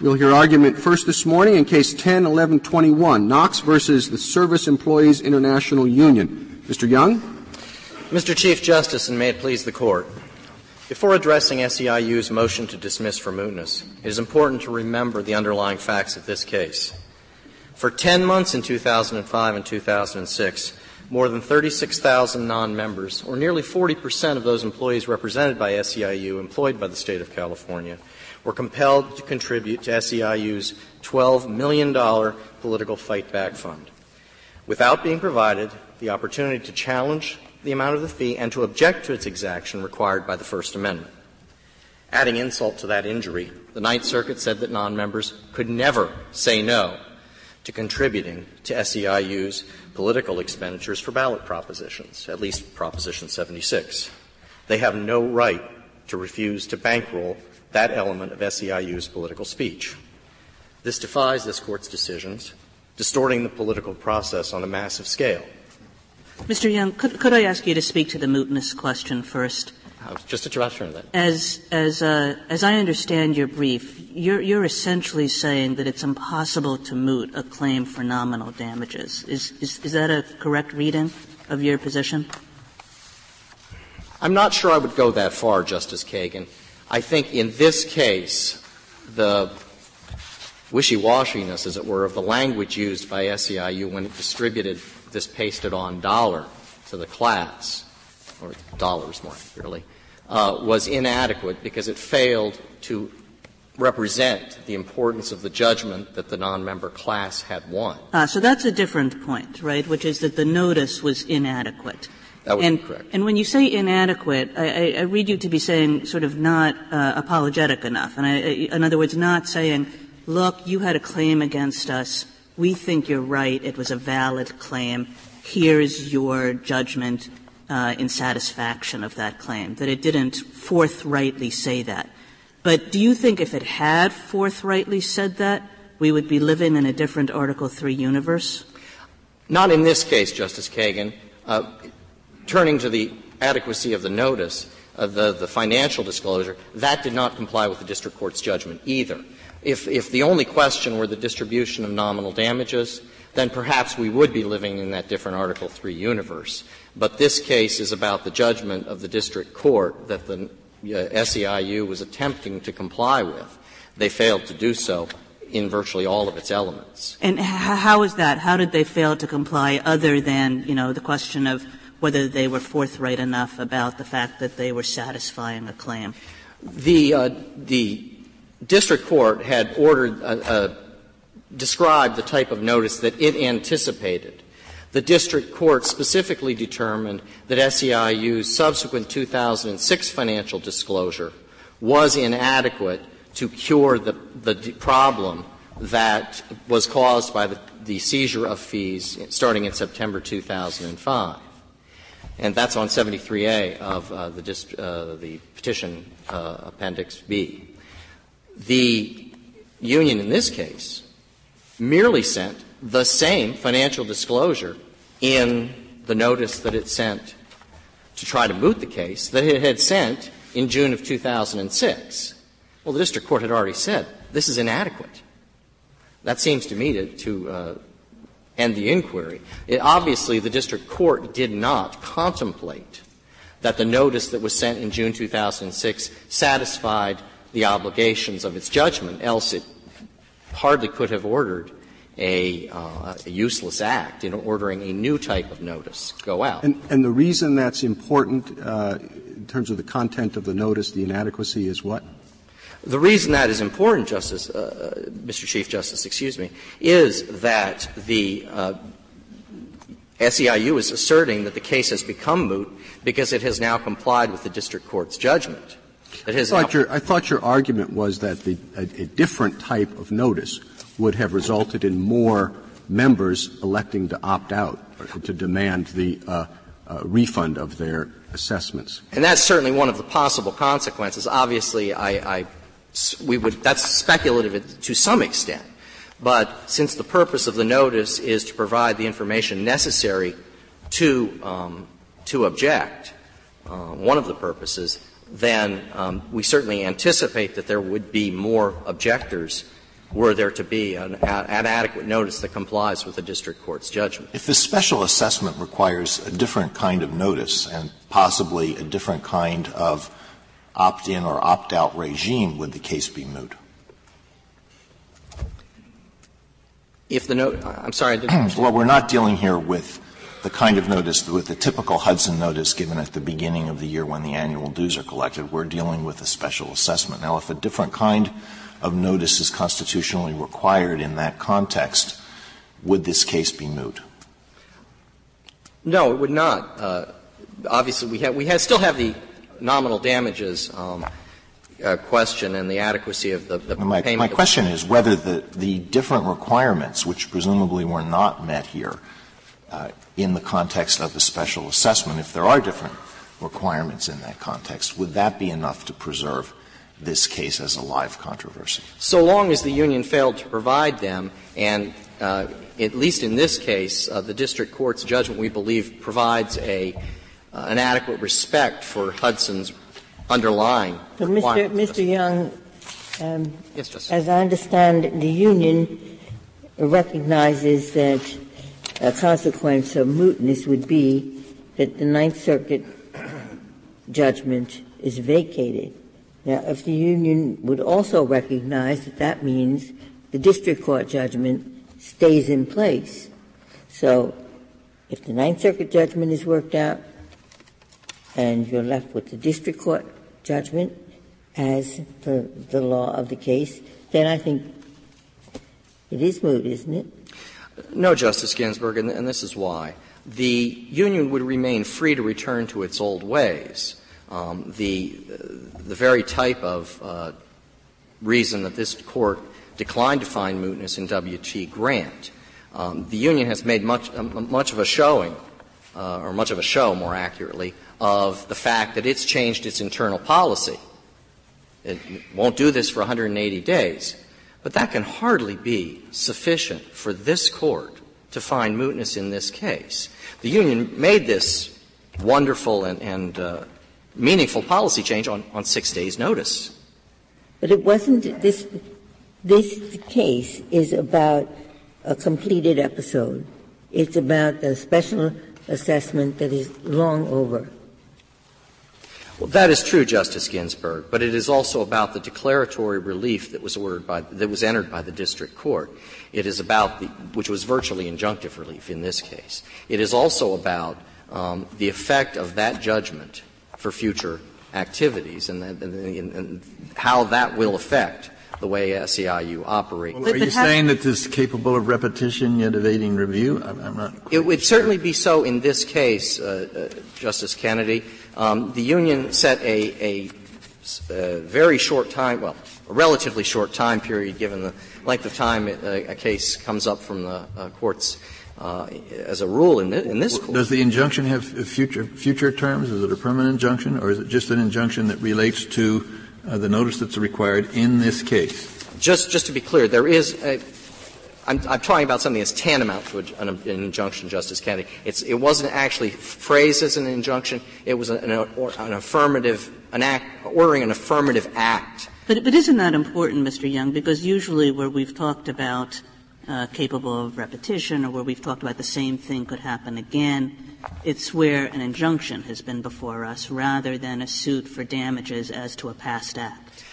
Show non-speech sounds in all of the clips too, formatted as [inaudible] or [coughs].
We'll hear argument first this morning in Case 10-1121, Knox versus the Service Employees International Union. Mr. Young? Mr. Chief Justice, and may it please the Court. Before addressing SEIU's motion to dismiss for mootness, it is important to remember the underlying facts of this case. For 10 months in 2005 and 2006, more than 36,000 non-members, or nearly 40 percent of those employees represented by SEIU employed by the State of California, were compelled to contribute to SEIU's $12 million political fight back fund without being provided the opportunity to challenge the amount of the fee and to object to its exaction required by the First Amendment. Adding insult to that injury, the Ninth Circuit said that non-members could never say no to contributing to SEIU's political expenditures for ballot propositions, at least Proposition 76. They have no right to refuse to bankroll that element of SEIU's political speech. This defies this Court's decisions, distorting the political process on a massive scale. Mr. Young, could, could I ask you to speak to the mootness question first? Just a turn that. As, as, uh, as I understand your brief, you're, you're essentially saying that it's impossible to moot a claim for nominal damages. Is, is, is that a correct reading of your position? I'm not sure I would go that far, Justice Kagan. I think in this case, the wishy-washiness, as it were, of the language used by SEIU when it distributed this pasted-on dollar to the class, or dollars more accurately, uh, was inadequate because it failed to represent the importance of the judgment that the non-member class had won. Uh, so that's a different point, right? Which is that the notice was inadequate. That would and, be correct. And when you say inadequate, I, I, read you to be saying sort of not uh, apologetic enough. And I, in other words, not saying, look, you had a claim against us. We think you're right. It was a valid claim. Here's your judgment uh, in satisfaction of that claim. That it didn't forthrightly say that. But do you think if it had forthrightly said that, we would be living in a different Article Three universe? Not in this case, Justice Kagan. Uh, turning to the adequacy of the notice, uh, the, the financial disclosure, that did not comply with the district court's judgment either. If, if the only question were the distribution of nominal damages, then perhaps we would be living in that different Article 3 universe. But this case is about the judgment of the district court that the uh, SEIU was attempting to comply with. They failed to do so in virtually all of its elements. And how is that? How did they fail to comply other than, you know, the question of whether they were forthright enough about the fact that they were satisfying a claim. The, uh, the district court had ordered, uh, uh, described the type of notice that it anticipated. The district court specifically determined that SEIU's subsequent 2006 financial disclosure was inadequate to cure the, the problem that was caused by the, the seizure of fees starting in September 2005 and that's on 73A of uh, the, dist- uh, the petition uh, appendix B. The union in this case merely sent the same financial disclosure in the notice that it sent to try to moot the case that it had sent in June of 2006. Well, the district court had already said this is inadequate. That seems to me to, to uh, and the inquiry. It, obviously, the district court did not contemplate that the notice that was sent in June 2006 satisfied the obligations of its judgment, else it hardly could have ordered a, uh, a useless act in ordering a new type of notice go out. And, and the reason that's important uh, in terms of the content of the notice, the inadequacy, is what? The reason that is important, Justice, uh, Mr. Chief Justice, excuse me, is that the uh, SEIU is asserting that the case has become moot because it has now complied with the district court's judgment. It has I thought, your, I thought your argument was that the, a, a different type of notice would have resulted in more members electing to opt out or to demand the uh, uh, refund of their assessments. And that's certainly one of the possible consequences. Obviously, I, I we would, that's speculative to some extent. But since the purpose of the notice is to provide the information necessary to, um, to object, uh, one of the purposes, then um, we certainly anticipate that there would be more objectors were there to be an, an adequate notice that complies with the district court's judgment. If the special assessment requires a different kind of notice and possibly a different kind of opt-in or opt-out regime, would the case be moot? If the note, I'm sorry, I didn't well, we're not dealing here with the kind of notice, with the typical Hudson notice given at the beginning of the year when the annual dues are collected. We're dealing with a special assessment. Now, if a different kind of notice is constitutionally required in that context, would this case be moot? No, it would not. Uh, obviously, we have, we have, still have the nominal damages um, uh, question and the adequacy of the, the my, payment. My question is whether the, the different requirements, which presumably were not met here, uh, in the context of the special assessment, if there are different requirements in that context, would that be enough to preserve this case as a live controversy? So long as the union failed to provide them, and uh, at least in this case, uh, the district court's judgment, we believe, provides a an adequate respect for Hudson's underlying. But Mr. Mr. Young, um, yes, as I understand, the union recognizes that a consequence of mootness would be that the Ninth Circuit judgment is vacated. Now, if the union would also recognize that that means the district court judgment stays in place. So, if the Ninth Circuit judgment is worked out and you're left with the district court judgment as the, the law of the case, then I think it is moot, isn't it? No, Justice Ginsburg, and, and this is why. The union would remain free to return to its old ways. Um, the, the very type of uh, reason that this court declined to find mootness in W.T. Grant. Um, the union has made much, uh, much of a showing, uh, or much of a show, more accurately, of the fact that it's changed its internal policy. It won't do this for 180 days. But that can hardly be sufficient for this court to find mootness in this case. The union made this wonderful and, and uh, meaningful policy change on, on six days' notice. But it wasn't this. This case is about a completed episode. It's about the special assessment that is long over. Well, that is true, Justice Ginsburg, but it is also about the declaratory relief that was ordered by, that was entered by the district court. It is about the, which was virtually injunctive relief in this case. It is also about um, the effect of that judgment for future activities and, and, and, and how that will affect the way SEIU operates. Well, are you saying that this is capable of repetition yet evading review? I'm, I'm not. It would certainly be so in this case, uh, uh, Justice Kennedy. Um, the union set a, a, a, very short time, well, a relatively short time period given the length of time a, a case comes up from the uh, courts uh, as a rule in, in this court. Does the injunction have future, future terms? Is it a permanent injunction, or is it just an injunction that relates to uh, the notice that's required in this case? Just, just to be clear, there is a, I'm, I'm talking about something that's tantamount to an, an, injunction, Justice Kennedy. It's, it wasn't actually phrased as an injunction. It was an, an affirmative, an act, ordering an affirmative act. But, but isn't that important, Mr. Young? Because usually where we've talked about uh, capable of repetition or where we've talked about the same thing could happen again, it's where an injunction has been before us rather than a suit for damages as to a past act.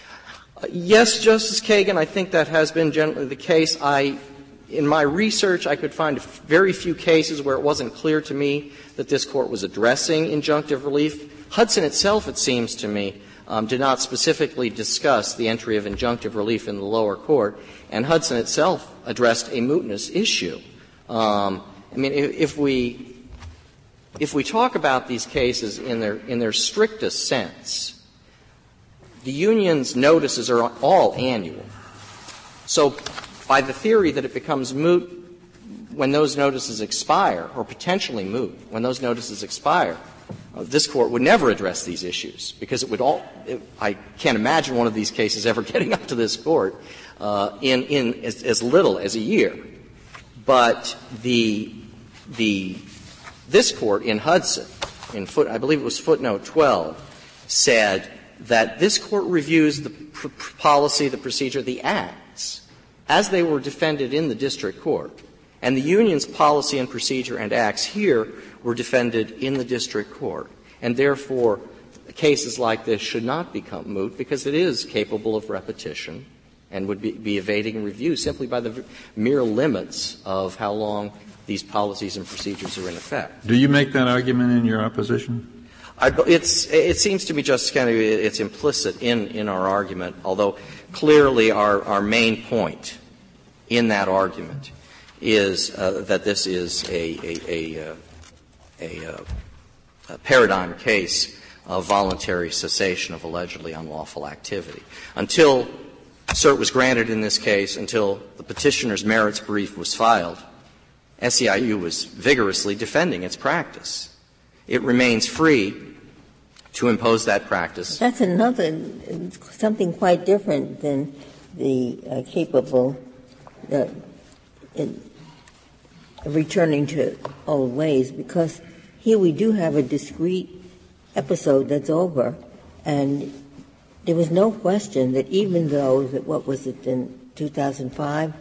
Uh, yes, Justice Kagan, I think that has been generally the case. I in my research, I could find very few cases where it wasn't clear to me that this court was addressing injunctive relief. Hudson itself, it seems to me, um, did not specifically discuss the entry of injunctive relief in the lower court, and Hudson itself addressed a mootness issue. Um, I mean, if, we if we talk about these cases in their in their strictest sense, the union's notices are all annual. So by the theory that it becomes moot when those notices expire, or potentially moot when those notices expire, this court would never address these issues because it would all. I can't imagine one of these cases ever [laughs] getting up to this court uh, in in as, little as a year. But the the this court in Hudson, in foot, I believe it was footnote 12, said that this court reviews the policy, the procedure, the acts as they were defended in the district court. And the union's policy and procedure and acts here were defended in the district court. And therefore, cases like this should not become moot because it is capable of repetition and would be, be evading review simply by the mere limits of how long these policies and procedures are in effect. Do you make that argument in your opposition? I, it's, it seems to me, Justice Kennedy, it's implicit in, in our argument, although clearly our, our main point in that argument is uh, that this is a, a, a, a, a paradigm case of voluntary cessation of allegedly unlawful activity. Until cert was granted in this case, until the petitioner's merits brief was filed, SEIU was vigorously defending its practice. It remains free to impose that practice. That's another, something quite different than the uh, capable uh, returning to old ways, because here we do have a discrete episode that's over, and there was no question that even though that what was it in 2005,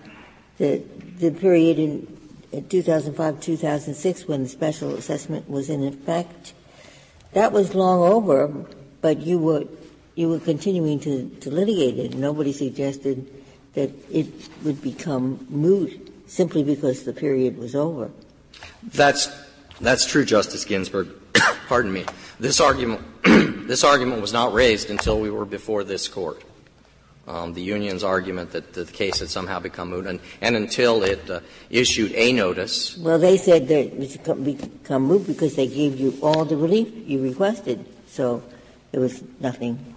the the period in 2005 2006 when the special assessment was in effect, that was long over, but you were you were continuing to, to litigate it. Nobody suggested that it would become moot simply because the period was over. That's that's true, Justice Ginsburg. [coughs] Pardon me. This argument [coughs] this argument was not raised until we were before this court. Um, the union's argument that the case had somehow become moot, and, and until it uh, issued a notice. Well, they said that it would become moot because they gave you all the relief you requested, so there was nothing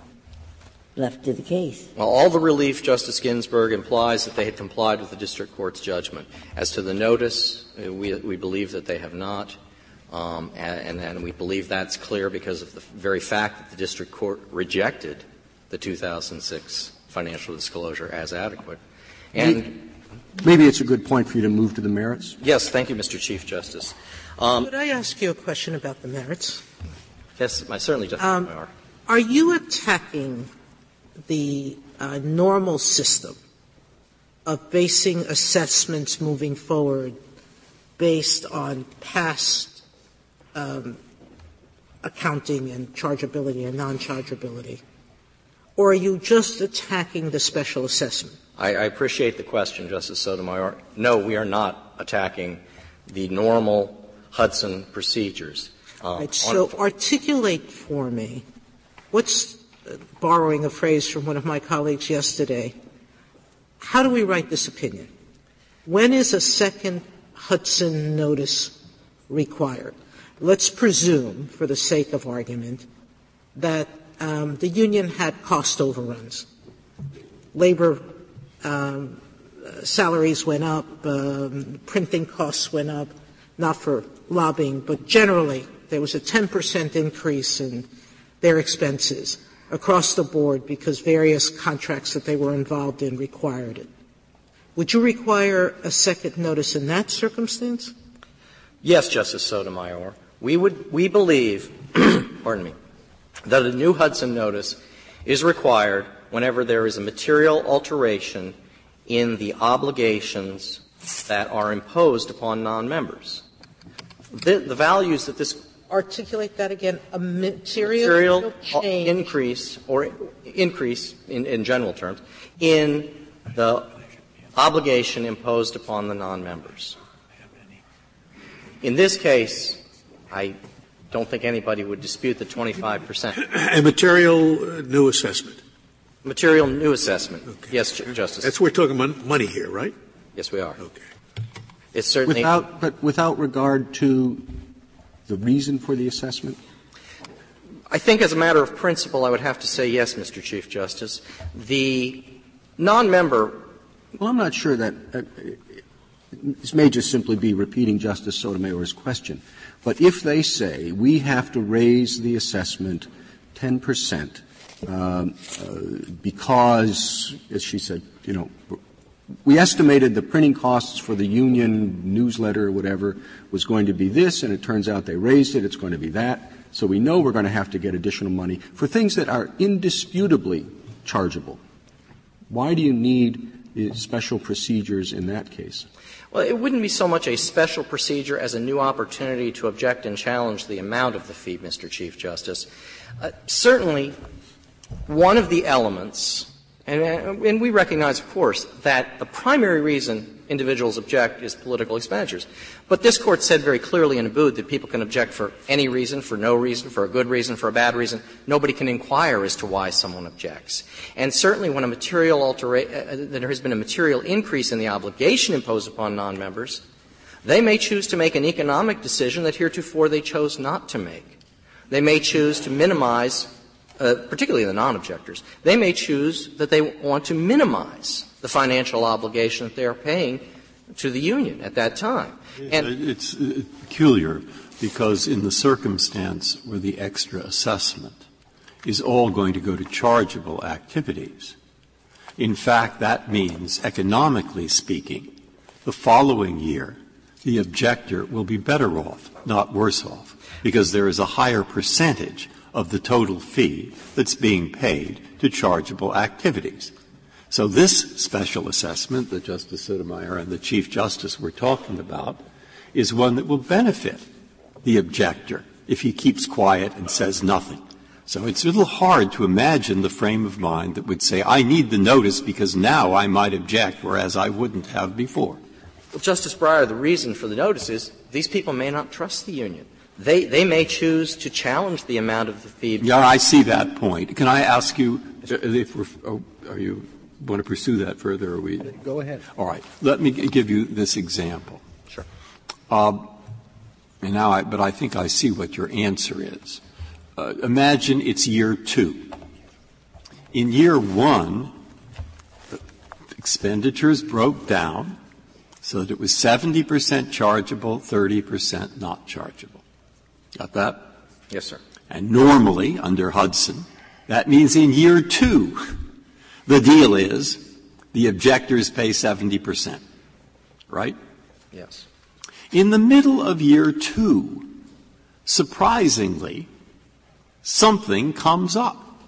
left to the case. Well, all the relief, Justice Ginsburg, implies that they had complied with the district court's judgment. As to the notice, uh, we, we believe that they have not. Um, and, and we believe that's clear because of the very fact that the district court rejected the 2006 financial disclosure as adequate. And maybe it's a good point for you to move to the merits. Yes, thank you, Mr. Chief Justice. Um, Could I ask you a question about the merits? Yes, I certainly, Justice um, are. Are you attacking the uh, normal system of basing assessments moving forward based on past um, accounting and chargeability and non-chargeability? Or are you just attacking the special assessment? I, I appreciate the question, Justice Sotomayor. No, we are not attacking the normal Hudson procedures. Uh, right, so articulate for me what's borrowing a phrase from one of my colleagues yesterday. How do we write this opinion? When is a second Hudson notice required. Let's presume, for the sake of argument, that um, the union had cost overruns. Labor um, salaries went up, um, printing costs went up, not for lobbying, but generally there was a 10% increase in their expenses across the board because various contracts that they were involved in required it. Would you require a second notice in that circumstance? Yes, Justice Sotomayor. We would, we believe, [clears throat] pardon me, that a new Hudson notice is required whenever there is a material alteration in the obligations that are imposed upon non-members. The, the values that this articulate that again a material, material uh, increase or increase in, in general terms in the obligation imposed upon the non-members. In this case, I don't think anybody would dispute the 25 percent. A material uh, new assessment. Material new assessment. Okay. Yes, Justice. That's we're talking about money here, right? Yes, we are. Okay. It's certainly without, but without regard to the reason for the assessment. I think, as a matter of principle, I would have to say yes, Mr. Chief Justice. The non-member well, I'm not sure that uh, this may just simply be repeating Justice Sotomayor's question. But if they say we have to raise the assessment 10 percent um, uh, because, as she said, you know, we estimated the printing costs for the union newsletter or whatever was going to be this, and it turns out they raised it, it's going to be that. So we know we're going to have to get additional money for things that are indisputably chargeable. Why do you need uh, special procedures in that case? Well, it wouldn't be so much a special procedure as a new opportunity to object and challenge the amount of the fee, Mr. Chief Justice. Uh, certainly, one of the elements, and, uh, and we recognize, of course, that the primary reason individuals object is political expenditures. But this Court said very clearly in Abood that people can object for any reason, for no reason, for a good reason, for a bad reason. Nobody can inquire as to why someone objects. And certainly when a material altera- uh, uh there has been a material increase in the obligation imposed upon non-members, they may choose to make an economic decision that heretofore they chose not to make. They may choose to minimize, uh, particularly the non-objectors, they may choose that they want to minimize the financial obligation that they are paying to the union at that time. And it's uh, peculiar because in the circumstance where the extra assessment is all going to go to chargeable activities, in fact, that means, economically speaking, the following year, the objector will be better off, not worse off, because there is a higher percentage of the total fee that's being paid to chargeable activities. So this special assessment that Justice Sotomayor and the Chief Justice were talking about is one that will benefit the objector if he keeps quiet and says nothing. So it's a little hard to imagine the frame of mind that would say, I need the notice because now I might object, whereas I wouldn't have before. Well, Justice Breyer, the reason for the notice is these people may not trust the union. They, they may choose to challenge the amount of the fee. Yeah, I see that point. Can I ask you, if we're, oh, are you want to pursue that further? Or we go ahead. All right. Let me give you this example. Sure. Um, and now, I, but I think I see what your answer is. Uh, imagine it's year two. In year one, expenditures broke down so that it was 70% chargeable, 30% not chargeable. Got that? Yes, sir. And normally, under Hudson, that means in year two, the deal is the objectors pay 70%, right? Yes. In the middle of year two, surprisingly, something comes up.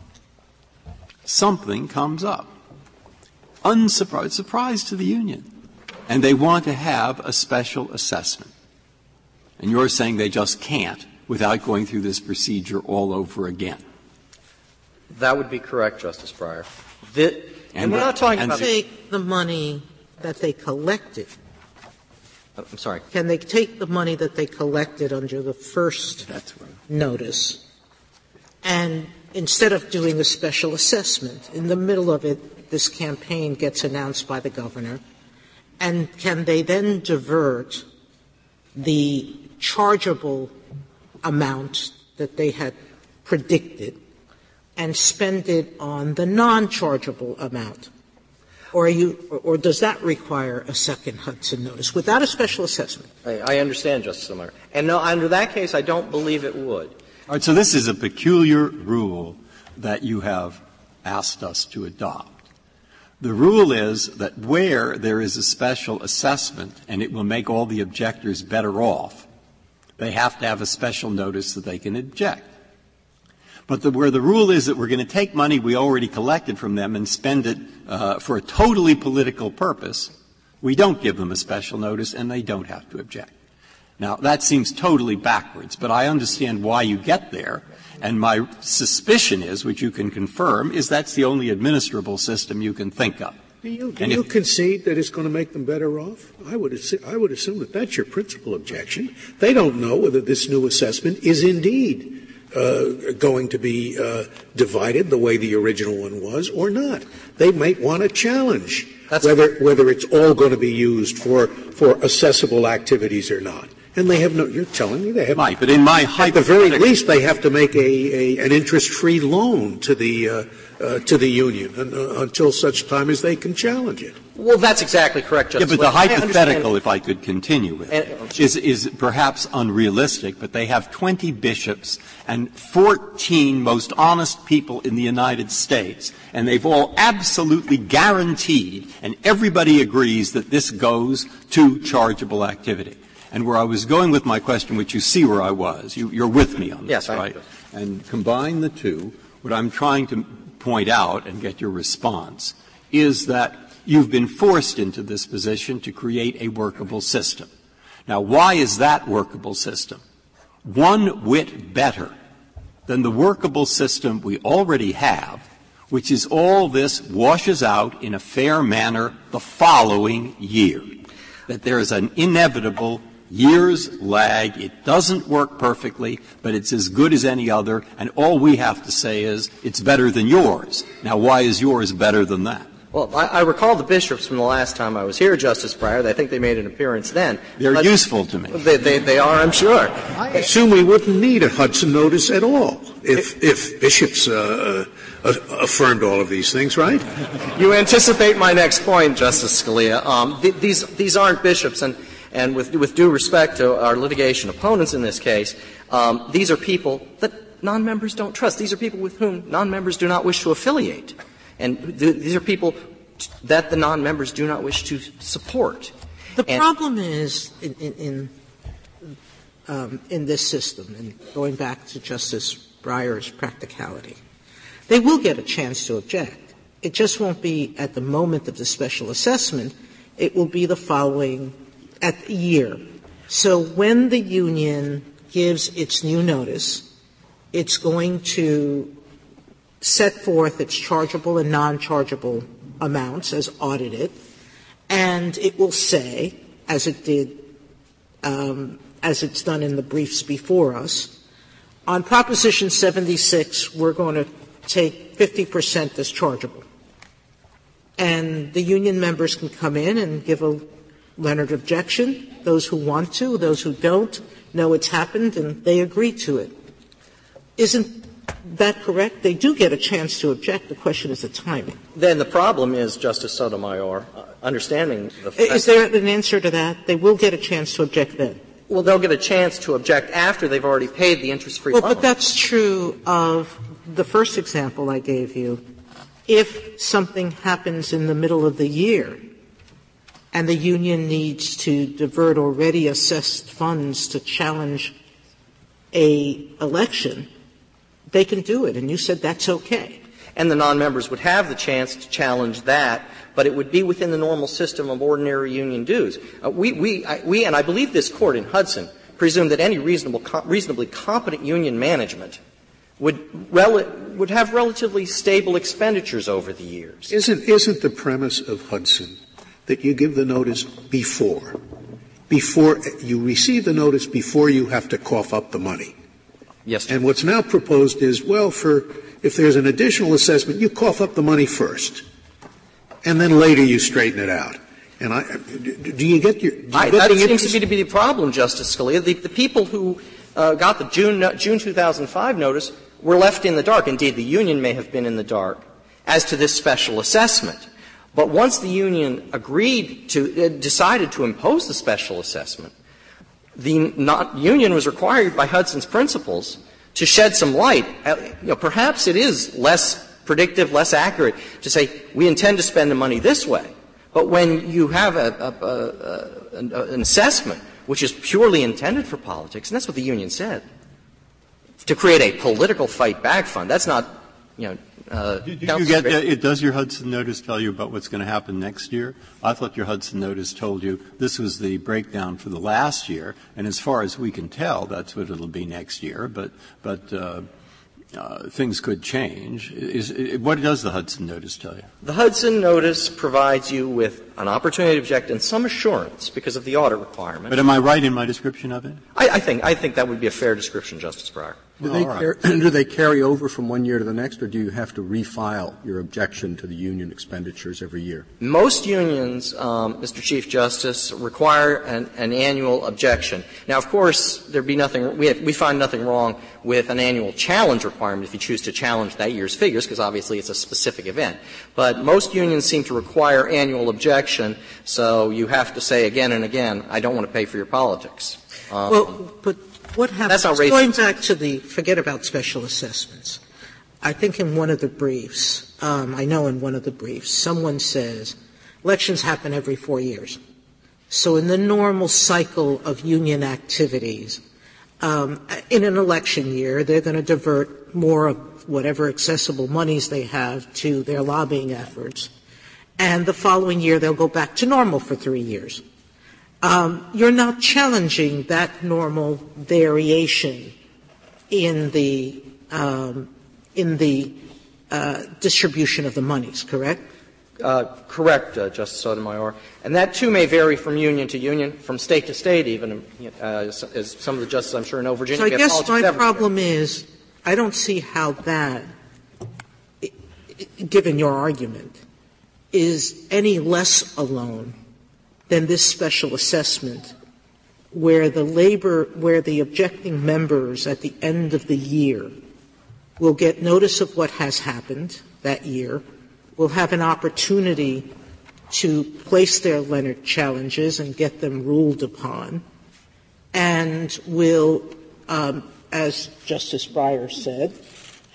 Something comes up. Unsurprised, surprise to the union. And they want to have a special assessment. And you're saying they just can't without going through this procedure all over again. That would be correct, Justice Breyer. The, and, and, we're not talking about take the money that they collected. Oh, I'm sorry. Can they take the money that they collected under the first right. notice, and instead of doing a special assessment in the middle of it, this campaign gets announced by the governor, and can they then divert the chargeable amount that they had predicted and spend it on the non-chargeable amount? Or, you, or, does that require a second Hudson notice without a special assessment? I, I understand, Justice Sotomayor. And no, under that case, I don't believe it would. All right, so this is a peculiar rule that you have asked us to adopt. The rule is that where there is a special assessment and it will make all the objectors better off, they have to have a special notice that they can object. But the, where the rule is that we're going to take money we already collected from them and spend it uh, for a totally political purpose, we don't give them a special notice and they don't have to object. Now, that seems totally backwards, but I understand why you get there. And my suspicion is, which you can confirm, is that's the only administrable system you can think of. Do you, do you concede that it's going to make them better off? I would, assume, I would assume that that's your principal objection. They don't know whether this new assessment is indeed uh, going to be uh, divided the way the original one was or not. They might want to challenge That's whether whether it's all going to be used for for assessable activities or not. And they have no. You're telling me they have. Right, but in my at the very least, they have to make a, a an interest-free loan to the uh, uh, to the union uh, until such time as they can challenge it. Well, that's exactly correct, Justice. Yeah, but the hypothetical, if I could continue with, it, is, is perhaps unrealistic. But they have 20 bishops and 14 most honest people in the United States, and they've all absolutely guaranteed, and everybody agrees that this goes to chargeable activity. And where I was going with my question, which you see where I was, you, are with me on this, yes, right? And combine the two. What I'm trying to point out and get your response is that You've been forced into this position to create a workable system. Now, why is that workable system? One whit better than the workable system we already have, which is all this washes out in a fair manner the following year. That there is an inevitable year's lag. It doesn't work perfectly, but it's as good as any other, and all we have to say is it's better than yours. Now, why is yours better than that? Well, I, I recall the bishops from the last time I was here, Justice Breyer. I think they made an appearance then. They're But useful to me. They, they, they are, I'm sure. I assume we wouldn't need a Hudson notice at all if, if bishops uh, uh, affirmed all of these things, right? You anticipate my next point, Justice Scalia. Um, th- these, these aren't bishops, and, and with, with due respect to our litigation opponents in this case, um, these are people that non-members don't trust. These are people with whom non-members do not wish to affiliate. And th- these are people that the non-members do not wish to support. The And- problem is in, in, in, um, in this system, and going back to Justice Breyer's practicality, they will get a chance to object. It just won't be at the moment of the special assessment. It will be the following at the year. So when the union gives its new notice, it's going to set forth its chargeable and non-chargeable amounts as audited, and it will say, as it did, um, as it's done in the briefs before us, on Proposition 76, we're going to take 50% as chargeable. And the union members can come in and give a Lehnert objection, those who want to, those who don't, know it's happened, and they agree to it. Isn't that correct? They do get a chance to object. The question is the timing. Then the problem is, Justice Sotomayor, uh, understanding the fact Is there an answer to that? They will get a chance to object then. Well, they'll get a chance to object after they've already paid the interest-free Well, loan. but that's true of the first example I gave you. If something happens in the middle of the year and the union needs to divert already assessed funds to challenge a election, they can do it, and you said that's okay. and the non-members would have the chance to challenge that, but it would be within the normal system of ordinary union dues. Uh, we, we, I, we, and I believe this court in Hudson presumed that any reasonable, co- reasonably competent union management would, rel- would have relatively stable expenditures over the years. Isn't, isn't the premise of Hudson that you give the notice before? Before, you receive the notice before you have to cough up the money. Yes, sir. And what's now proposed is, well, for, if there's an additional assessment, you cough up the money first. And then later you straighten it out. And I, do you get your, do you I, get that seems interest- to me to be the problem, Justice Scalia. The, the people who uh, got the June, June 2005 notice were left in the dark. Indeed, the union may have been in the dark as to this special assessment. But once the union agreed to, uh, decided to impose the special assessment, the not, union was required by Hudson's principles to shed some light. Uh, you know, perhaps it is less predictive, less accurate to say we intend to spend the money this way. But when you have a, a, a, an assessment which is purely intended for politics, and that's what the union said, to create a political fight back fund, that's not, you know, uh, Did you get, it, does your Hudson notice tell you about what's going to happen next year? I thought your Hudson notice told you this was the breakdown for the last year, and as far as we can tell, that's what it'll be next year, but, but, uh, uh, things could change. Is, is, what does the Hudson notice tell you? The Hudson notice provides you with an opportunity to object and some assurance because of the audit requirement. But am I right in my description of it? I, I think I think that would be a fair description, Justice Breyer. Do they, car- [clears throat] do they carry over from one year to the next, or do you have to refile your objection to the union expenditures every year? Most unions, um, Mr. Chief Justice, require an, an annual objection. Now, of course, there'd be nothing. We, have, we find nothing wrong with an annual challenge requirement if you choose to challenge that year's figures, because obviously it's a specific event. But most unions seem to require annual objection, so you have to say again and again, "I don't want to pay for your politics." Um, Well, but what happens, That's outrageous. going back to the, forget about special assessments. I think in one of the briefs, um, I know in one of the briefs, someone says, elections happen every four years. So in the normal cycle of union activities, um, in an election year, they're going to divert more of whatever accessible monies they have to their lobbying efforts. and the following year they'll go back to normal for three years. Um, you're not challenging that normal variation in the um, in the uh, distribution of the monies, correct? Uh, correct, uh, Justice Sotomayor. And that too may vary from union to union, from state to state, even uh, as, as, some of the justices I'm sure know Virginia. So I guess my problem is I don't see how that, given your argument, is any less alone than this special assessment where the labor, where the objecting members at the end of the year will get notice of what has happened that year, will have an opportunity to place their Lehnert challenges and get them ruled upon, and will, um, as Justice Breyer said,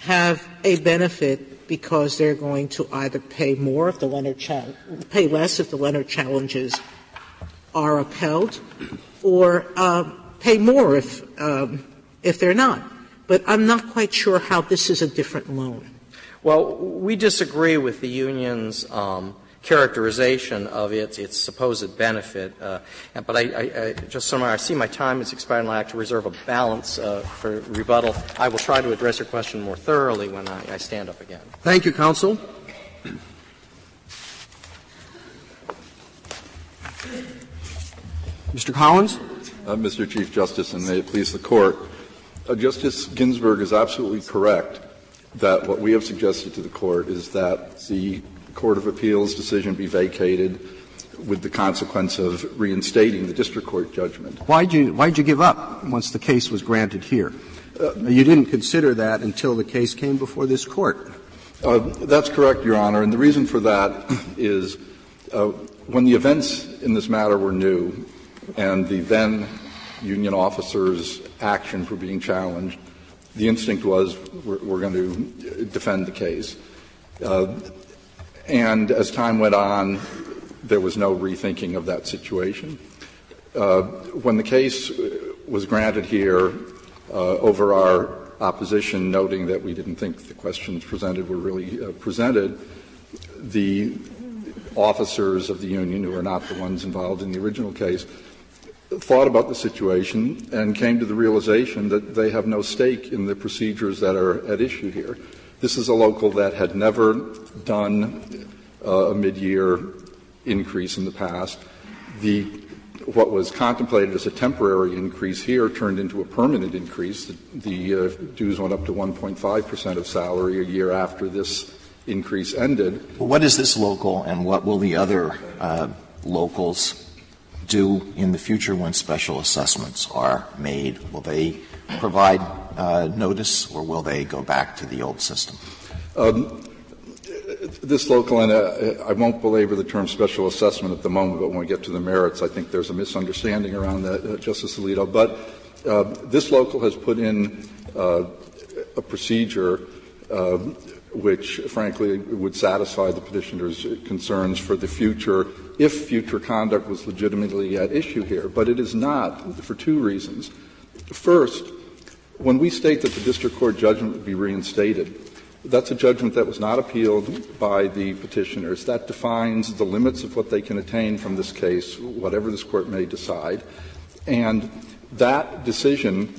have a benefit because they're going to either pay more if the Lehnert pay less if the Lehnert challenges are upheld, or uh, pay more if um, if they're not. But I'm not quite sure how this is a different loan. Well, we disagree with the union's um, characterization of its its supposed benefit. Uh, but I, I, I, just so I see my time is expired, and I like to reserve a balance uh, for rebuttal. I will try to address your question more thoroughly when I, I stand up again. Thank you, counsel. Mr. Collins? Uh, Mr. Chief Justice, and may it please the Court. Uh, Justice Ginsburg is absolutely correct that what we have suggested to the Court is that the Court of Appeals decision be vacated with the consequence of reinstating the district court judgment. Why'd you, why'd you give up once the case was granted here? Uh, you didn't consider that until the case came before this court. Uh, that's correct, Your Honor, and the reason for that is uh, when the events in this matter were new, and the then union officers' actions were being challenged, the instinct was we're, we're going to defend the case. Uh, and as time went on, there was no rethinking of that situation. Uh, when the case was granted here uh, over our opposition, noting that we didn't think the questions presented were really uh, presented, the officers of the union, who are not the ones involved in the original case, thought about the situation and came to the realization that they have no stake in the procedures that are at issue here. This is a local that had never done uh, a mid-year increase in the past. The what was contemplated as a temporary increase here turned into a permanent increase. The, the uh, dues went up to 1.5 percent of salary a year after this increase ended. Well, what is this local, and what will the other uh, locals do in the future when special assessments are made? Will they provide uh, notice or will they go back to the old system? Um, this local, and uh, I won't belabor the term special assessment at the moment, but when we get to the merits, I think there's a misunderstanding around that, uh, Justice Alito. But uh, this local has put in uh, a procedure um, which, frankly, would satisfy the petitioner's concerns for the future if future conduct was legitimately at issue here. But it is not for two reasons. First, when we state that the district court judgment would be reinstated, that's a judgment that was not appealed by the petitioners. That defines the limits of what they can attain from this case, whatever this court may decide. And that decision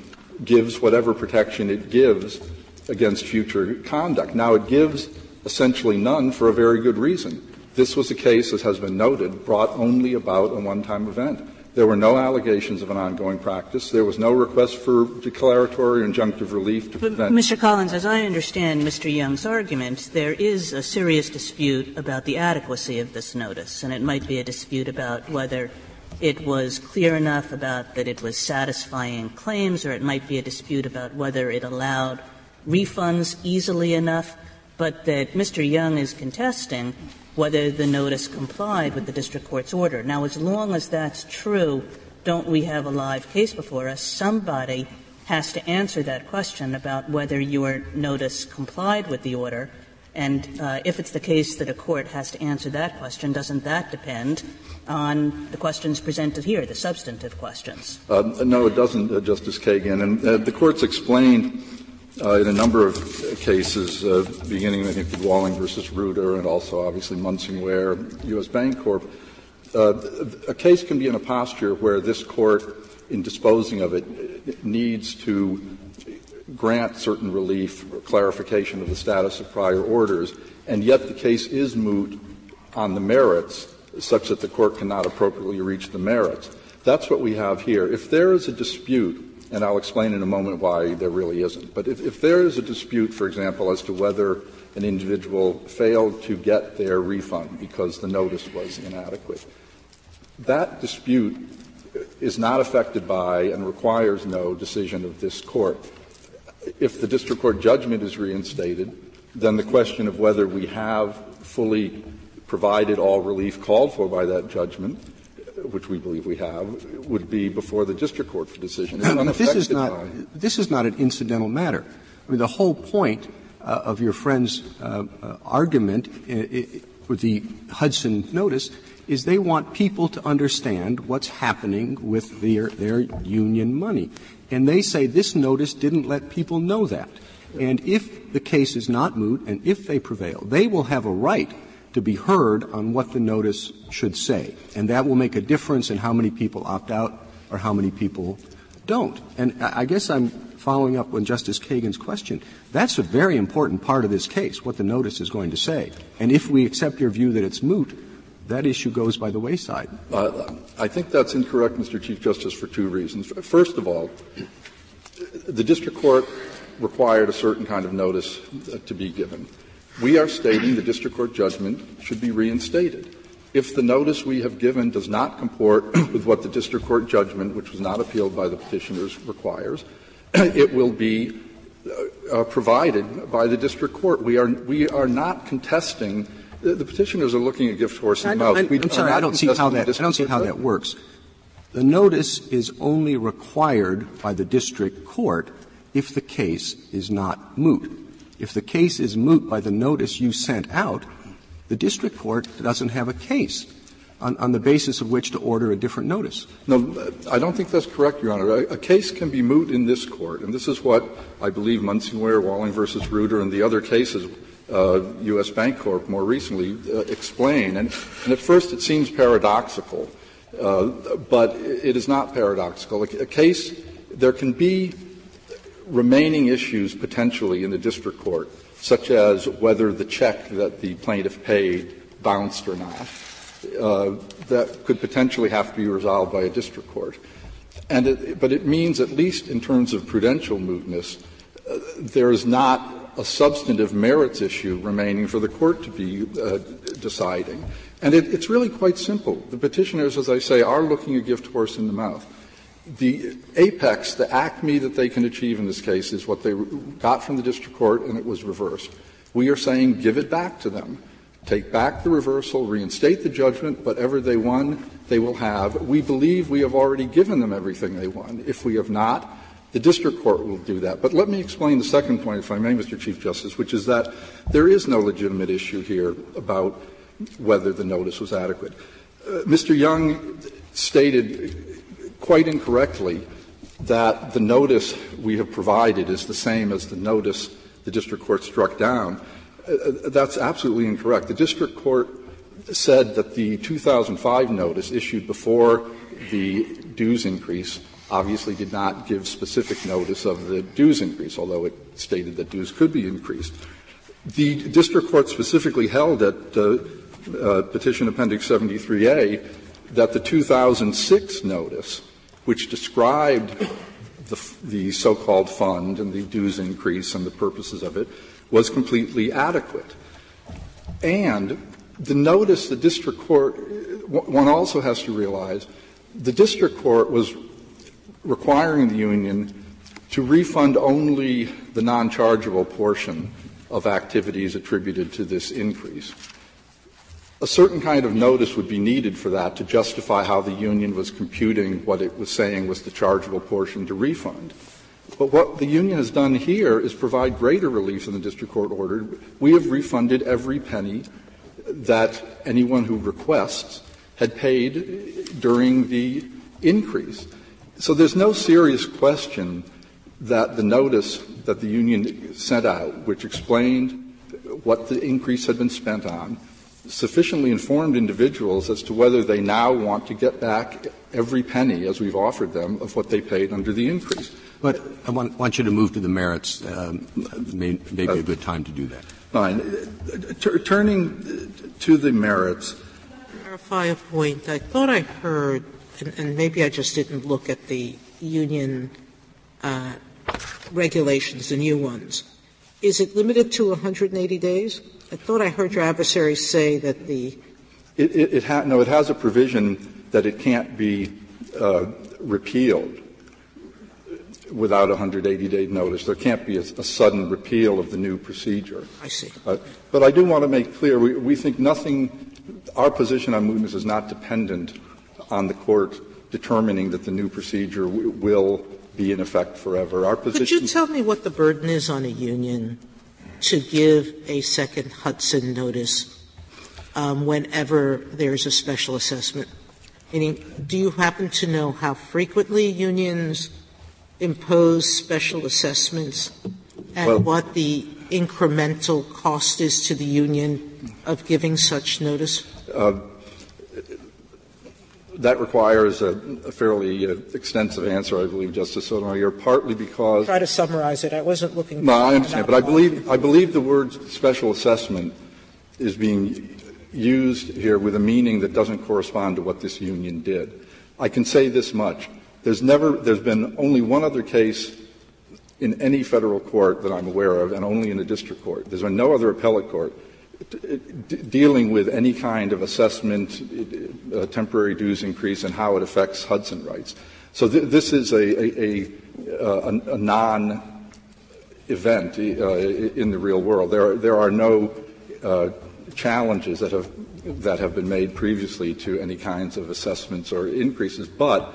gives whatever protection it gives against future conduct. Now, it gives essentially none for a very good reason. This was a case, as has been noted, brought only about a one-time event. There were no allegations of an ongoing practice. There was no request for declaratory or injunctive relief to prevent. But, Mr. Collins, as I understand Mr. Young's argument, there is a serious dispute about the adequacy of this notice, and it might be a dispute about whether it was clear enough about that it was satisfying claims, or it might be a dispute about whether it allowed refunds easily enough, but that Mr. Young is contesting whether the notice complied with the district court's order. Now, as long as that's true, don't we have a live case before us? Somebody has to answer that question about whether your notice complied with the order. And uh, if it's the case that a court has to answer that question, doesn't that depend on the questions presented here, the substantive questions? Uh, no, it doesn't, uh, Justice Kagan. And uh, the court's explained uh, in a number of cases, uh, beginning, I think, with Walling versus Reuter and also obviously Munsingwear, U.S. Bancorp, uh, a case can be in a posture where this court, in disposing of it, needs to grant certain relief or clarification of the status of prior orders, and yet the case is moot on the merits, such that the court cannot appropriately reach the merits. That's what we have here. If there is a dispute and I'll explain in a moment why there really isn't. But if, if there is a dispute, for example, as to whether an individual failed to get their refund because the notice was inadequate, that dispute is not affected by and requires no decision of this court. If the district court judgment is reinstated, then the question of whether we have fully provided all relief called for by that judgment which we believe we have, would be before the district court for decision. but this is not this is not an incidental matter. I mean, the whole point uh, of your friend's uh, uh, argument with the Hudson notice is they want people to understand what's happening with their their union money, and they say this notice didn't let people know that. And if the case is not moot, and if they prevail, they will have a right to be heard on what the notice should say. And that will make a difference in how many people opt out or how many people don't. And I guess I'm following up on Justice Kagan's question. That's a very important part of this case, what the notice is going to say. And if we accept your view that it's moot, that issue goes by the wayside. Uh, I think that's incorrect, Mr. Chief Justice, for two reasons. First of all, the district court required a certain kind of notice to be given. We are stating the district court judgment should be reinstated. If the notice we have given does not comport [clears throat] with what the district court judgment, which was not appealed by the petitioners, requires, [clears throat] it will be uh, provided by the district court. We are, we are not contesting. The, the petitioners are looking at gift horse and mouth. I'm sorry, I don't see how that. I don't see how that works. The notice is only required by the district court if the case is not moot. If the case is moot by the notice you sent out, the district court doesn't have a case on, on, the basis of which to order a different notice. No, I don't think that's correct, Your Honor. A, a case can be moot in this court, and this is what I believe Munsingwear, Walling versus Reuter, and the other cases, uh, U.S. Bancorp more recently, uh, explain. And, and, at first it seems paradoxical, uh, but it is not paradoxical. A, a case, there can be remaining issues potentially in the district court, such as whether the check that the plaintiff paid bounced or not, uh, that could potentially have to be resolved by a district court. And it, but it means, at least in terms of prudential mootness, uh, there is not a substantive merits issue remaining for the court to be uh, deciding. And it, it's really quite simple. The petitioners, as I say, are looking a gift horse in the mouth the apex, the acme that they can achieve in this case is what they got from the district court and it was reversed. We are saying give it back to them. Take back the reversal, reinstate the judgment, whatever they won, they will have. We believe we have already given them everything they won. If we have not, the district court will do that. But let me explain the second point, if I may, Mr. Chief Justice, which is that there is no legitimate issue here about whether the notice was adequate. Uh, Mr. Young stated quite incorrectly that the notice we have provided is the same as the notice the district court struck down. Uh, that's absolutely incorrect. The district court said that the 2005 notice issued before the dues increase obviously did not give specific notice of the dues increase, although it stated that dues could be increased. The district court specifically held at uh, Petition Appendix 73A that the 2006 notice which described the, the so-called fund and the dues increase and the purposes of it, was completely adequate. And the notice the district court, one also has to realize, the district court was requiring the union to refund only the non-chargeable portion of activities attributed to this increase a certain kind of notice would be needed for that to justify how the union was computing what it was saying was the chargeable portion to refund. But what the union has done here is provide greater relief than the district court ordered. We have refunded every penny that anyone who requests had paid during the increase. So there's no serious question that the notice that the union sent out, which explained what the increase had been spent on, sufficiently informed individuals as to whether they now want to get back every penny, as we've offered them, of what they paid under the increase. But I want, want you to move to the merits. Um, may, maybe a good time to do that. Fine. T- turning to the merits. Clarify a point. I thought I heard, and, and maybe I just didn't look at the union uh, regulations, the new ones. Is it limited to 180 days? I thought I heard your adversary say that the. It, it, it ha- no, it has a provision that it can't be uh, repealed without a 180-day notice. There can't be a, a, sudden repeal of the new procedure. I see. Uh, but I do want to make clear, we, we think nothing, our position on mootness is not dependent on the court determining that the new procedure w- will be in effect forever. Our position. Could you tell me what the burden is on a union to give a second Hudson notice um, whenever there's a special assessment? Meaning, do you happen to know how frequently unions impose special assessments and well, what the incremental cost is to the union of giving such notice? Uh, that requires a, a fairly uh, extensive answer, I believe, Justice Sotomayor, partly because. Try to summarize it. I wasn't looking. No, I understand, but I believe I believe the word special assessment is being used here with a meaning that doesn't correspond to what this union did. I can say this much: there's never, there's been only one other case in any federal court that I'm aware of, and only in a district court. There's been no other appellate court dealing with any kind of assessment, uh, temporary dues increase, and how it affects Hudson rights. So th- this is a, a, a, a non-event uh, in the real world. There are, there are no uh, challenges that have that have been made previously to any kinds of assessments or increases, but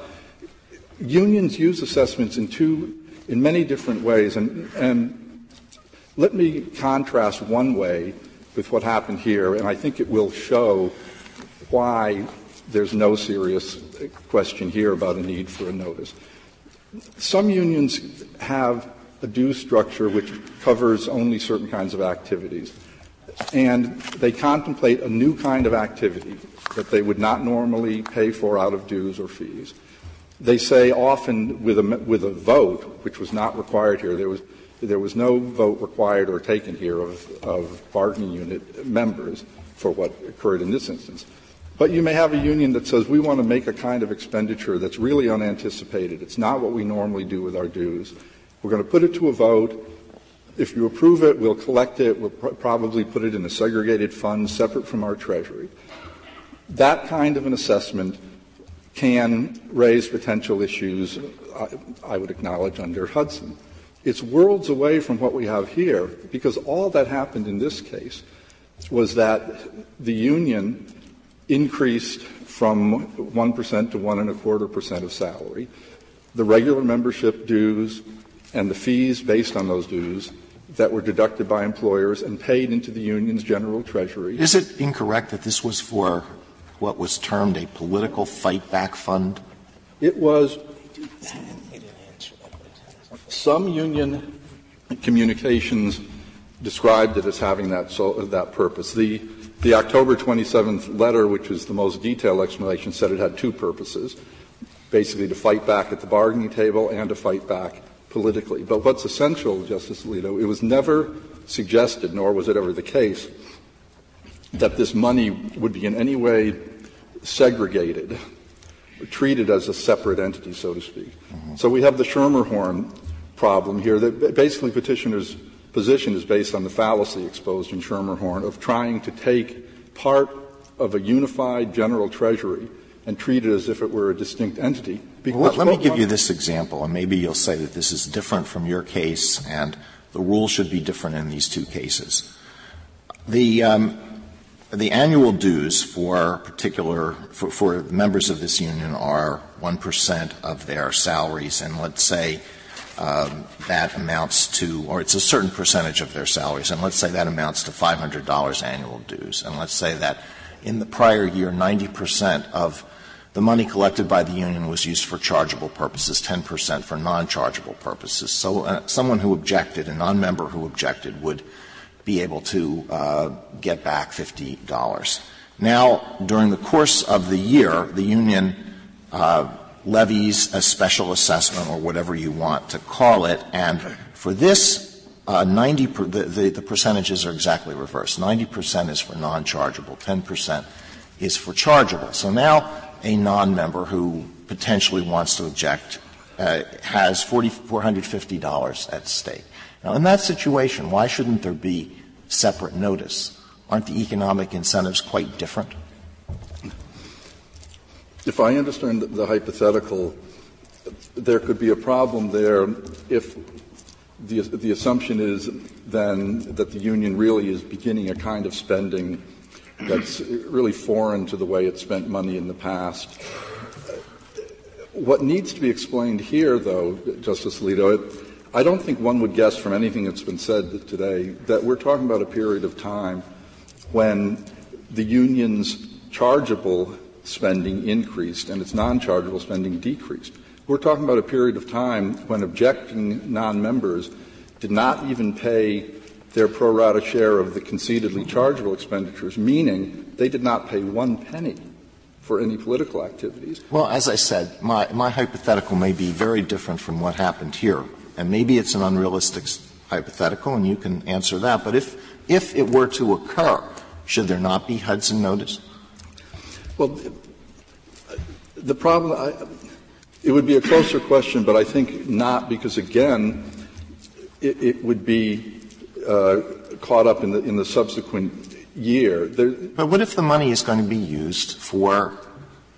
unions use assessments in two in many different ways, and, and let me contrast one way with what happened here, and I think it will show why there's no serious question here about a need for a notice. Some unions have a due structure which covers only certain kinds of activities. And they contemplate a new kind of activity that they would not normally pay for out of dues or fees. They say often with a, with a vote, which was not required here, there was there was no vote required or taken here of, of bargaining unit members for what occurred in this instance. But you may have a union that says we want to make a kind of expenditure that's really unanticipated. It's not what we normally do with our dues. We're going to put it to a vote. If you approve it, we'll collect it. We'll pr- probably put it in a segregated fund separate from our treasury. That kind of an assessment can raise potential issues, I, I would acknowledge, under Hudson. It's worlds away from what we have here because all that happened in this case was that the union increased from 1% to one and a quarter percent of salary. The regular membership dues and the fees based on those dues that were deducted by employers and paid into the union's general treasury. Is it incorrect that this was for what was termed a political fight back fund? It was some union communications described it as having that, so, that purpose. The, the October 27th letter, which is the most detailed explanation, said it had two purposes basically to fight back at the bargaining table and to fight back politically. But what's essential, Justice Alito, it was never suggested, nor was it ever the case, that this money would be in any way segregated, treated as a separate entity, so to speak. Mm-hmm. So we have the Schermerhorn problem here that basically petitioner's position is based on the fallacy exposed in Schermerhorn of trying to take part of a unified general treasury and treat it as if it were a distinct entity. Well, let me give you this example, and maybe you'll say that this is different from your case, and the rule should be different in these two cases. The um, the annual dues for particular for, for members of this union are one percent of their salaries, and let's say um, that amounts to, or it's a certain percentage of their salaries, and let's say that amounts to $500 annual dues, and let's say that in the prior year, 90% of the money collected by the union was used for chargeable purposes, 10 percent for non-chargeable purposes. So uh, someone who objected, a non-member who objected, would be able to uh, get back $50. Now, during the course of the year, the union uh, levies a special assessment or whatever you want to call it, and for this, uh, 90 per, the, the, the percentages are exactly reversed. 90 percent is for non-chargeable, 10 percent is for chargeable. So now a non-member who potentially wants to object uh, has $450 at stake. Now, in that situation, why shouldn't there be separate notice? Aren't the economic incentives quite different? If I understand the hypothetical, there could be a problem there if the, the assumption is then that the union really is beginning a kind of spending that's really foreign to the way it spent money in the past. What needs to be explained here, though, Justice Alito, it, I don't think one would guess from anything that's been said today that we're talking about a period of time when the union's chargeable spending increased and its non-chargeable spending decreased. We're talking about a period of time when objecting non-members did not even pay their pro rata share of the concededly chargeable expenditures, meaning they did not pay one penny for any political activities. Well, as I said, my, my hypothetical may be very different from what happened here. And maybe it's an unrealistic hypothetical, and you can answer that. But if, if it were to occur, should there not be Hudson notice? Well, the problem – it would be a closer question, but I think not, because again, it, would be uh, caught up in the, subsequent year. But what if the money is going to be used for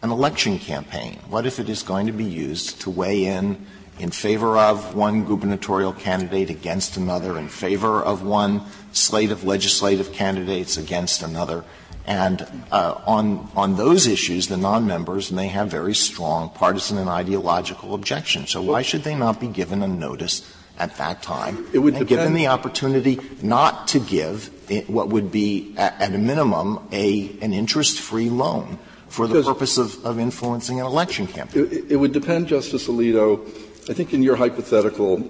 an election campaign? What if it is going to be used to weigh in in favor of one gubernatorial candidate against another, in favor of one slate of legislative candidates against another? And uh, on on those issues, the non-members may have very strong partisan and ideological objections. So why should they not be given a notice at that time it would and given the opportunity not to give what would be, at, at a minimum, a, an interest-free loan for the purpose of, of influencing an election campaign. It, it, would depend, Justice Alito. I think in your hypothetical,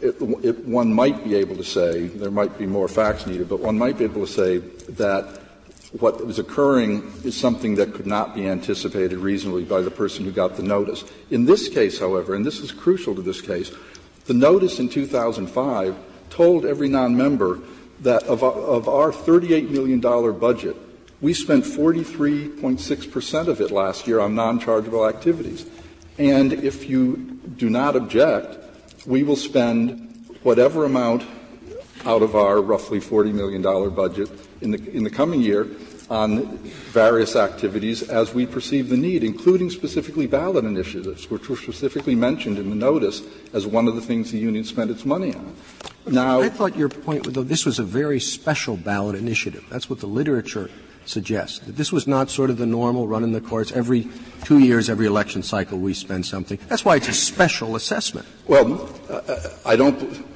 it, it, one might be able to say, there might be more facts needed, but one might be able to say that what was occurring is something that could not be anticipated reasonably by the person who got the notice. In this case, however, and this is crucial to this case, the notice in 2005 told every non-member that of our, of our $38 million budget, we spent 43.6 percent of it last year on non-chargeable activities. And if you do not object, we will spend whatever amount out of our roughly $40 million budget in the, in the coming year on various activities as we perceive the need, including specifically ballot initiatives, which were specifically mentioned in the notice as one of the things the union spent its money on. Now, I thought your point was that this was a very special ballot initiative. That's what the literature suggests. That this was not sort of the normal run in the courts. Every two years, every election cycle, we spend something. That's why it's a special assessment. Well, uh, uh, I don't.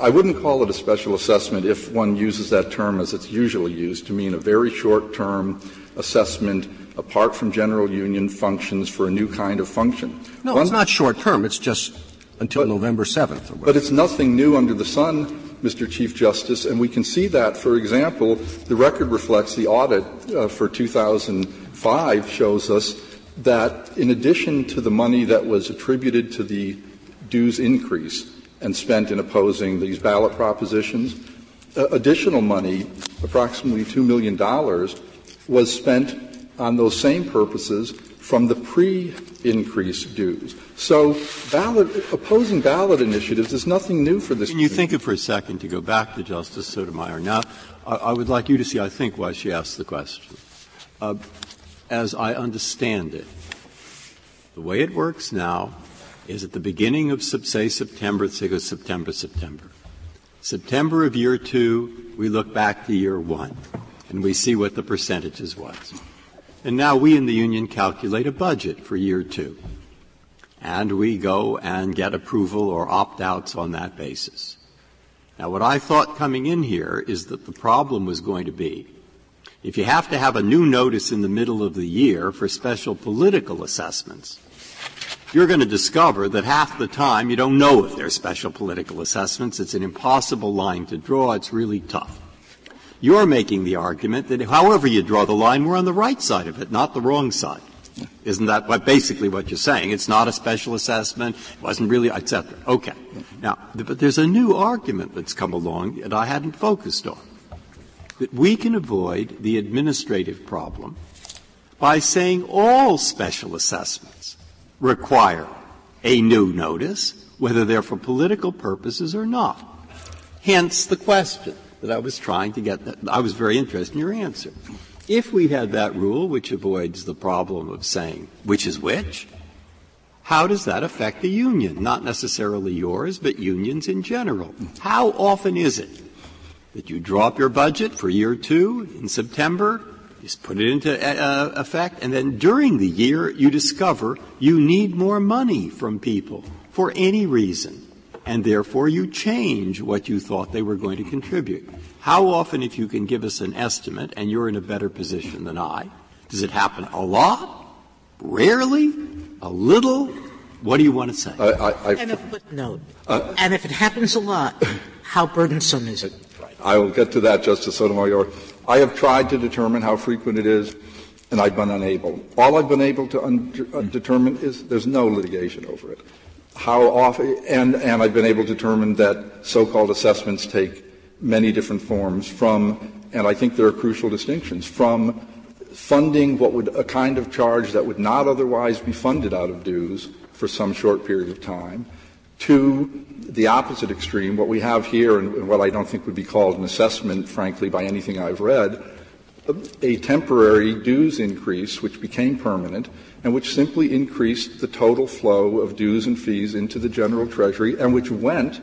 I wouldn't call it a special assessment if one uses that term as it's usually used to mean a very short term assessment apart from general union functions for a new kind of function. No, one, it's not short term. It's just until but, November 7th. But it's nothing new under the sun, Mr. Chief Justice, and we can see that, for example, the record reflects the audit uh, for 2005 shows us that in addition to the money that was attributed to the dues increase, and spent in opposing these ballot propositions. Uh, additional money, approximately $2 million, was spent on those same purposes from the pre-increase dues. So ballot, opposing ballot initiatives is nothing new for this. Can you think of for a second to go back to Justice Sotomayor? Now, I, I would like you to see, I think, why she asked the question. Uh, as I understand it, the way it works now is at the beginning of, say, September, say goes September, September. September of year two, we look back to year one, and we see what the percentages was. And now we in the union calculate a budget for year two. And we go and get approval or opt-outs on that basis. Now what I thought coming in here is that the problem was going to be If you have to have a new notice in the middle of the year for special political assessments, you're going to discover that half the time you don't know if they're special political assessments. It's an impossible line to draw. It's really tough. You're making the argument that however you draw the line, we're on the right side of it, not the wrong side. Isn't that what, basically what you're saying? It's not a special assessment, it wasn't really, etc. Okay. Now, but there's a new argument that's come along that I hadn't focused on. That we can avoid the administrative problem by saying all special assessments require a new notice, whether they're for political purposes or not. Hence the question that I was trying to get, I was very interested in your answer. If we had that rule which avoids the problem of saying which is which, how does that affect the union? Not necessarily yours, but unions in general. How often is it that you draw up your budget for year two in September, you put it into uh, effect, and then during the year you discover you need more money from people for any reason, and therefore you change what you thought they were going to contribute. How often, if you can give us an estimate, and you're in a better position than I, does it happen a lot? Rarely? A little? What do you want to say? I, I, and a footnote. Uh, and if it happens a lot, how burdensome is it? I will get to that, Justice Sotomayor. I have tried to determine how frequent it is, and I've been unable. All I've been able to un- uh, determine is there's no litigation over it. How often, and, and I've been able to determine that so-called assessments take many different forms from, and I think there are crucial distinctions, from funding what would, a kind of charge that would not otherwise be funded out of dues for some short period of time, to the opposite extreme, what we have here, and what I don't think would be called an assessment, frankly, by anything I've read, a temporary dues increase which became permanent and which simply increased the total flow of dues and fees into the general treasury and which went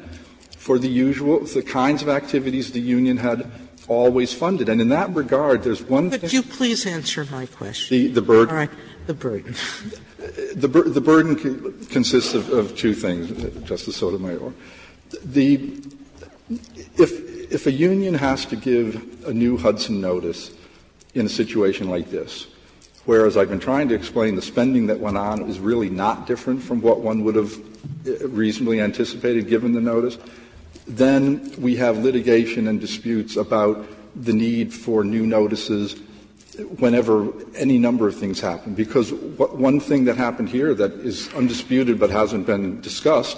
for the usual, the kinds of activities the union had always funded. And in that regard, there's one Could you please answer my question? The, the burden. All right, the burden. The, bur- the burden co- consists of, of, two things, Justice Sotomayor. The, if, if a union has to give a new Hudson notice in a situation like this, whereas I've been trying to explain the spending that went on is really not different from what one would have eh, reasonably anticipated given the notice, then we have litigation and disputes about the need for new notices whenever any number of things happen. Because what, one thing that happened here that is undisputed but hasn't been discussed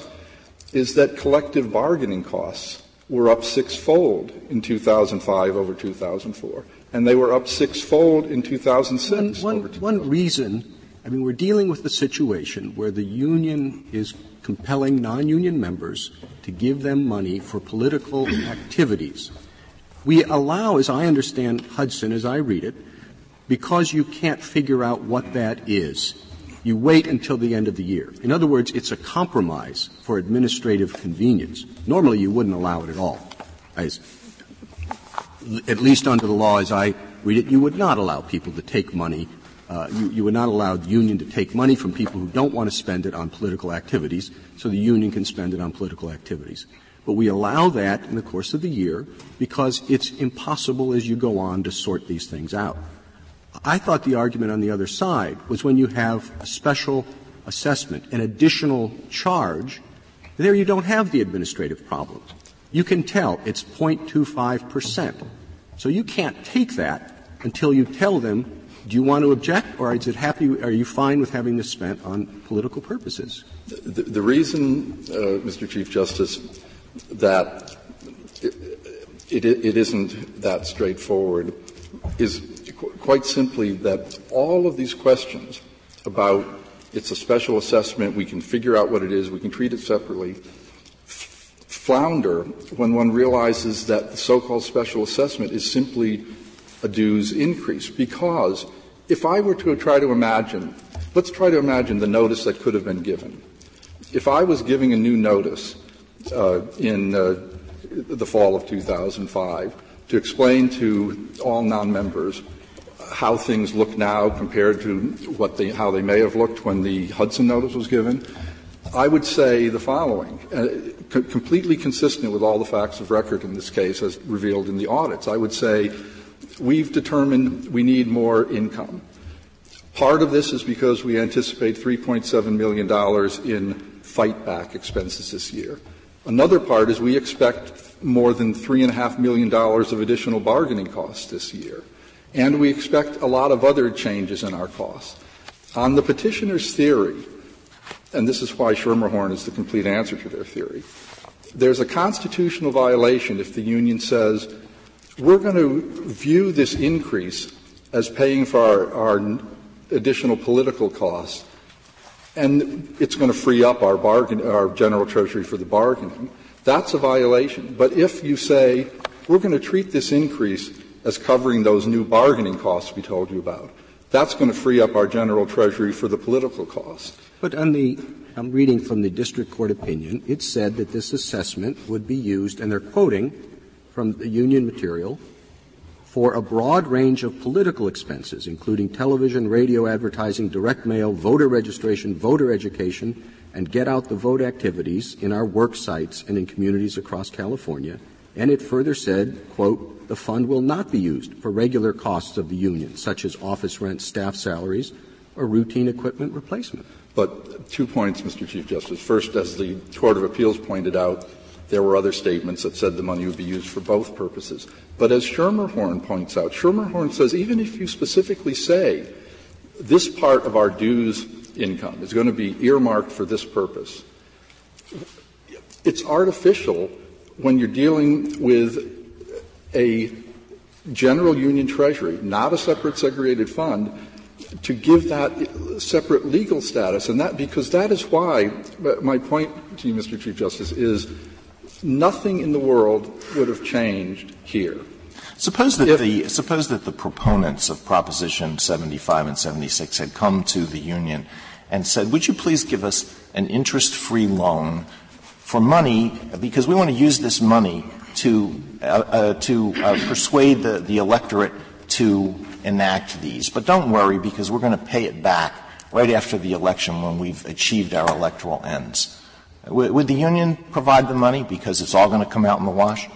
is that collective bargaining costs were up sixfold in 2005 over 2004, and they were up sixfold in 2006 one, one, one reason, I mean, we're dealing with the situation where the union is compelling non-union members to give them money for political activities. We allow, as I understand Hudson, as I read it, because you can't figure out what that is, you wait until the end of the year. In other words, it's a compromise for administrative convenience. Normally you wouldn't allow it at all. As, at least under the law as I read it, you would not allow people to take money uh, you, you, would not allow the union to take money from people who don't want to spend it on political activities, so the union can spend it on political activities. But we allow that in the course of the year because it's impossible as you go on to sort these things out. I thought the argument on the other side was when you have a special assessment, an additional charge, there you don't have the administrative problem. You can tell it's 0.25 percent. So you can't take that until you tell them do you want to object, or is it happy? Are you fine with having this spent on political purposes? The, the reason, uh, Mr. Chief Justice, that it, it, it isn't that straightforward is quite simply that all of these questions about it's a special assessment, we can figure out what it is, we can treat it separately, flounder when one realizes that the so-called special assessment is simply a dues increase because if I were to try to imagine, let's try to imagine the notice that could have been given. If I was giving a new notice uh, in uh, the fall of 2005 to explain to all non-members how things look now compared to what they, how they may have looked when the Hudson notice was given, I would say the following, uh, c- completely consistent with all the facts of record in this case as revealed in the audits. I would say we've determined we need more income. Part of this is because we anticipate $3.7 million in fight back expenses this year. Another part is we expect more than $3.5 million of additional bargaining costs this year. And we expect a lot of other changes in our costs. On the petitioner's theory, and this is why Schermerhorn is the complete answer to their theory, there's a constitutional violation if the union says, we're going to view this increase as paying for our, our additional political costs, and it's going to free up our, bargain, our general treasury for the bargaining. That's a violation. But if you say, we're going to treat this increase as covering those new bargaining costs we told you about, that's going to free up our general treasury for the political costs. But on the, I'm reading from the district court opinion, it said that this assessment would be used, and they're quoting from the union material, for a broad range of political expenses, including television, radio advertising, direct mail, voter registration, voter education, and get out the vote activities in our work sites and in communities across California. And it further said, quote, the fund will not be used for regular costs of the union, such as office rent, staff salaries, or routine equipment replacement. But two points, Mr. Chief Justice. First, as the Court of Appeals pointed out, there were other statements that said the money would be used for both purposes. But as Schermerhorn points out, Schermerhorn says even if you specifically say this part of our dues income is going to be earmarked for this purpose, it's artificial when you're dealing with a general union treasury, not a separate segregated fund, to give that separate legal status. And that, because that is why, my point to you, Mr. Chief Justice, is nothing in the world would have changed here. Suppose that the suppose that the proponents of Proposition 75 and 76 had come to the union and said, "Would you please give us an interest-free loan for money because we want to use this money to uh, uh, to uh, persuade the, the electorate to enact these, but don't worry because we're going to pay it back right after the election when we've achieved our electoral ends." Would the union provide the money because it's all going to come out in the wash?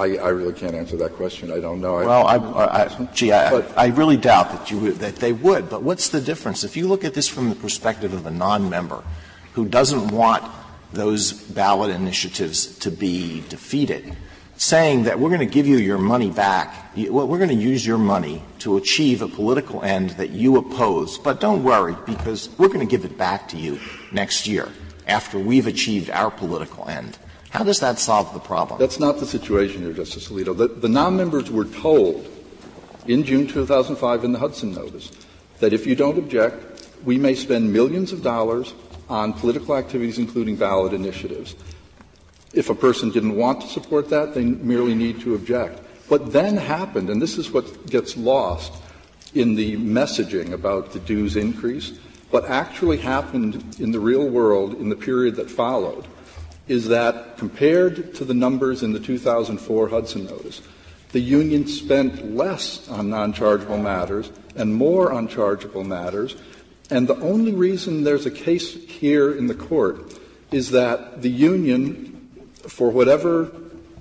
I, I really can't answer that question. I don't know. Well, I, I, I gee, I, I really doubt that you would, that they would. But what's the difference? If you look at this from the perspective of a non-member who doesn't want those ballot initiatives to be defeated, saying that we're going to give you your money back, we're going to use your money to achieve a political end that you oppose, but don't worry because we're going to give it back to you next year after we've achieved our political end. How does that solve the problem? That's not the situation here, Justice Alito. The, the non-members were told in June 2005 in the Hudson notice that if you don't object, we may spend millions of dollars on political activities, including ballot initiatives. If a person didn't want to support that, they merely need to object. What then happened, and this is what gets lost in the messaging about the dues increase, what actually happened in the real world in the period that followed is that compared to the numbers in the 2004 Hudson notice, the union spent less on non-chargeable matters and more on chargeable matters. And the only reason there's a case here in the court is that the union, for whatever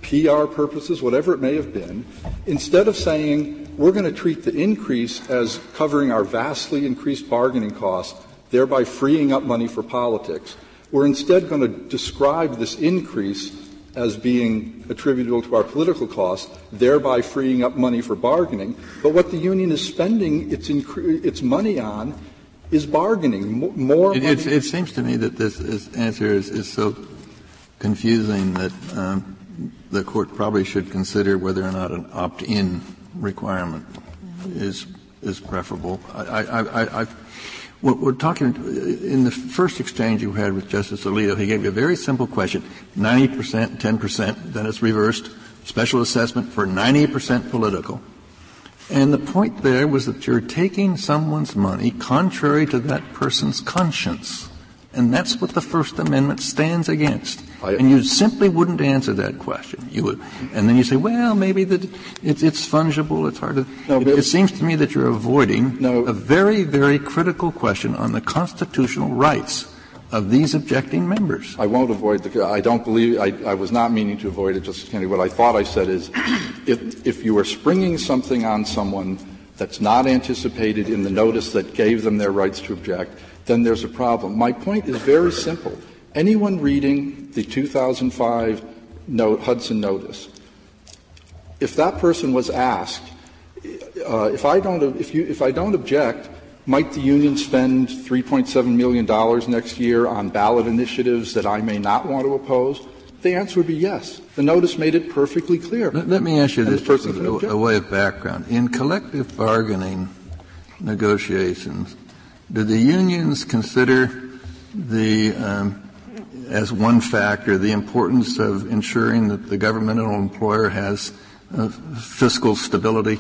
PR purposes, whatever it may have been, instead of saying we're going to treat the increase as covering our vastly increased bargaining costs, thereby freeing up money for politics, we're instead going to describe this increase as being attributable to our political costs, thereby freeing up money for bargaining. But what the union is spending its, incre- its money on is bargaining. more it, it, it, seems to me that this, this answer is, is, so confusing that um, the court probably should consider whether or not an opt-in requirement is is preferable. I, I, I, I we're talking in the first exchange you had with Justice Alito. He gave you a very simple question: ninety percent, ten percent. Then it's reversed. Special assessment for ninety percent political. And the point there was that you're taking someone's money contrary to that person's conscience. And that's what the First Amendment stands against. And you simply wouldn't answer that question. You would, and then you say, well, maybe that it's, it's fungible. It's hard to. No, it, it, seems to me that you're avoiding no, a very, very critical question on the constitutional rights of these objecting members. I won't avoid the. I don't believe. I, I was not meaning to avoid it, Justice Kennedy. What I thought I said is, if if you are springing something on someone that's not anticipated in the notice that gave them their rights to object, then there's a problem. My point is very simple. Anyone reading the 2005 note, Hudson notice, if that person was asked, uh, if I don't, if you, if I don't object, might the union spend $3.7 million next year on ballot initiatives that I may not want to oppose? The answer would be yes. The notice made it perfectly clear. Let, let me ask you this, a, a way of background. In collective bargaining negotiations, do the unions consider the um, as one factor the importance of ensuring that the governmental employer has uh, fiscal stability?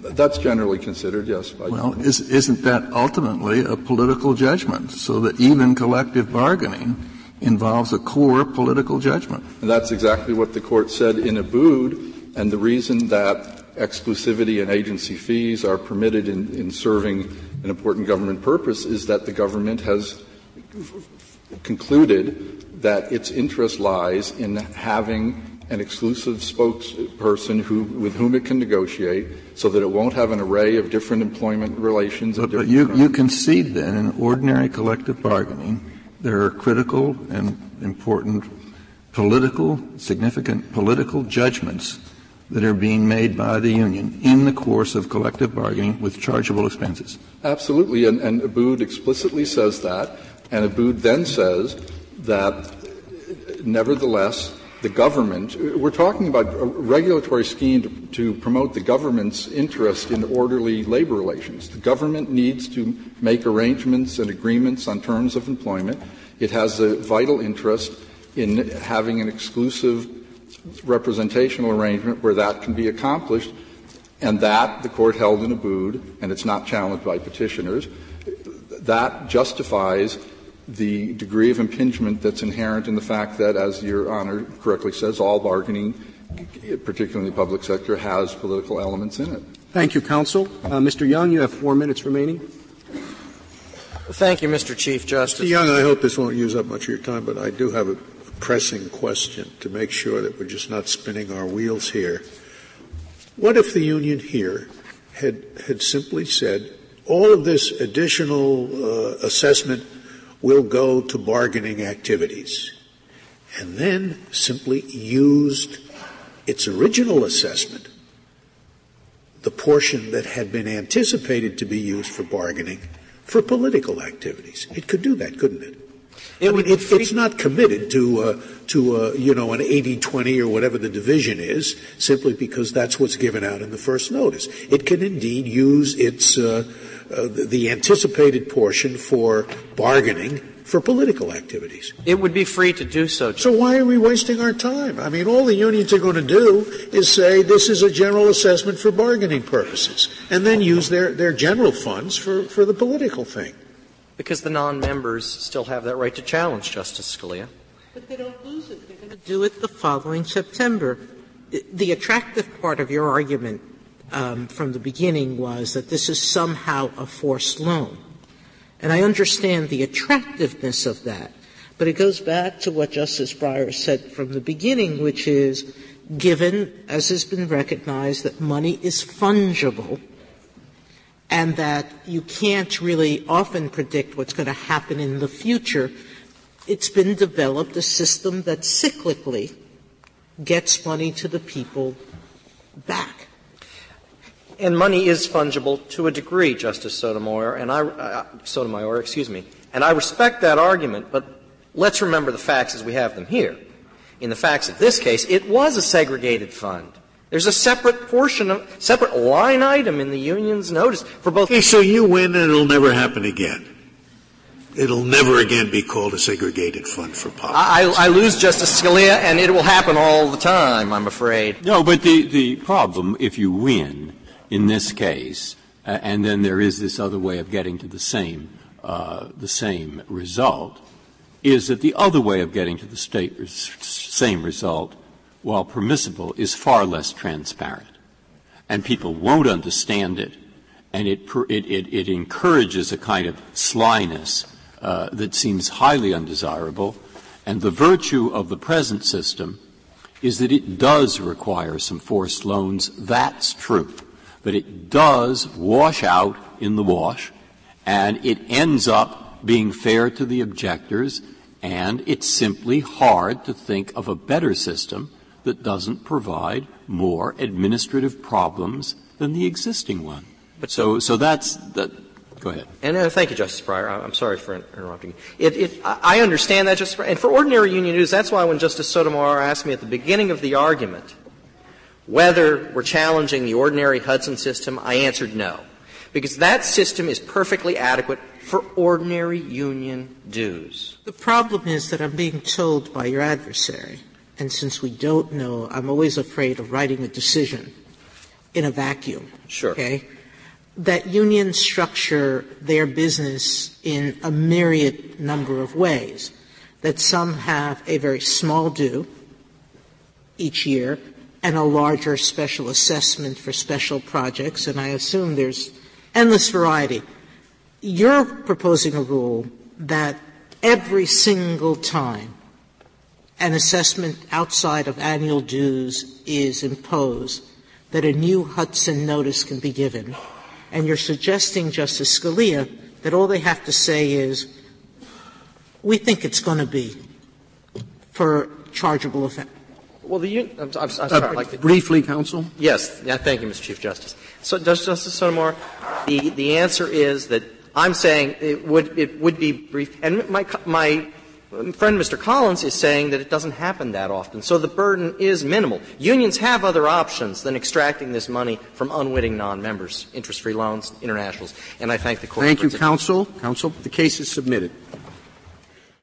That's generally considered, yes. Well, is, isn't that ultimately a political judgment? So that even collective bargaining involves a core political judgment. And that's exactly what the court said in Abood, and the reason that exclusivity and agency fees are permitted in, in serving an important government purpose is that the government has concluded that its interest lies in having an exclusive spokesperson who, with whom it can negotiate so that it won't have an array of different employment relations. But, but you, you concede then in ordinary collective bargaining there are critical and important political, significant political judgments that are being made by the union in the course of collective bargaining with chargeable expenses. Absolutely, and, and Abood explicitly says that, and Abood then says that nevertheless the government, we're talking about a regulatory scheme to, to, promote the government's interest in orderly labor relations. The government needs to make arrangements and agreements on terms of employment. It has a vital interest in having an exclusive representational arrangement where that can be accomplished, and that the court held in Abood, and it's not challenged by petitioners, that justifies the degree of impingement that's inherent in the fact that, as Your Honor correctly says, all bargaining, particularly in the public sector, has political elements in it. Thank you, counsel. Uh, Mr. Young, you have four minutes remaining. Thank you, Mr. Chief Justice. Mr. Young, I hope this won't use up much of your time, but I do have a pressing question to make sure that we're just not spinning our wheels here. What if the union here had, had simply said, all of this additional uh, assessment will go to bargaining activities, and then simply used its original assessment, the portion that had been anticipated to be used for bargaining, for political activities. It could do that, couldn't it? It, I mean, it, it's not committed to uh, to uh, you know an 80-20 or whatever the division is, simply because that's what's given out in the first notice. It can indeed use its uh, uh, the anticipated portion for bargaining for political activities. It would be free to do so. So why are we wasting our time? I mean, all the unions are going to do is say this is a general assessment for bargaining purposes, and then use their, their general funds for, for the political thing. Because the non-members still have that right to challenge Justice Scalia. But they don't lose it. They're going to do it the following September. The attractive part of your argument um, from the beginning was that this is somehow a forced loan. And I understand the attractiveness of that. But it goes back to what Justice Breyer said from the beginning, which is given, as has been recognized, that money is fungible and that you can't really often predict what's going to happen in the future, it's been developed a system that cyclically gets money to the people back. And money is fungible to a degree, Justice Sotomayor, and I, uh, Sotomayor, excuse me. And I respect that argument, but let's remember the facts as we have them here. In the facts of this case, it was a segregated fund. There's a separate portion of, separate line item in the union's notice for both. Okay, so you win and it'll never happen again. It'll never again be called a segregated fund for politics. I, I lose Justice Scalia, and it will happen all the time, I'm afraid. No, but the, the problem, if you win, in this case, and then there is this other way of getting to the same, uh, the same result, is that the other way of getting to the same result, while permissible, is far less transparent. And people won't understand it, and it encourages a kind of slyness uh, that seems highly undesirable. And the virtue of the present system is that it does require some forced loans. That's true. But it does wash out in the wash, and it ends up being fair to the objectors, and it's simply hard to think of a better system that doesn't provide more administrative problems than the existing one. But so, so that's that. Go ahead. And uh, thank you, Justice Breyer. I'm sorry for interrupting. It, it, I understand that, Justice Breyer. And for ordinary union dues, that's why when Justice Sotomayor asked me at the beginning of the argument whether we're challenging the ordinary Hudson system, I answered no. Because that system is perfectly adequate for ordinary union dues. The problem is that I'm being told by your adversary, and since we don't know, I'm always afraid of writing a decision in a vacuum. Sure. Okay? that unions structure their business in a myriad number of ways. That some have a very small due each year and a larger special assessment for special projects, and I assume there's endless variety. You're proposing a rule that every single time an assessment outside of annual dues is imposed, that a new Hudson notice can be given and you're suggesting, Justice Scalia, that all they have to say is, we think it's going to be for chargeable offense. Well, the I'm, I'm, I'm sorry, uh, like briefly, counsel. Yes, yeah, thank you, Mr. Chief Justice. So, Justice Sotomayor, the the answer is that I'm saying it would it would be brief, and my my friend Mr. Collins is saying that it doesn't happen that often. So the burden is minimal. Unions have other options than extracting this money from unwitting non-members, interest-free loans, internationals. And I thank the court. Thank you, counsel. Counsel, the case is submitted.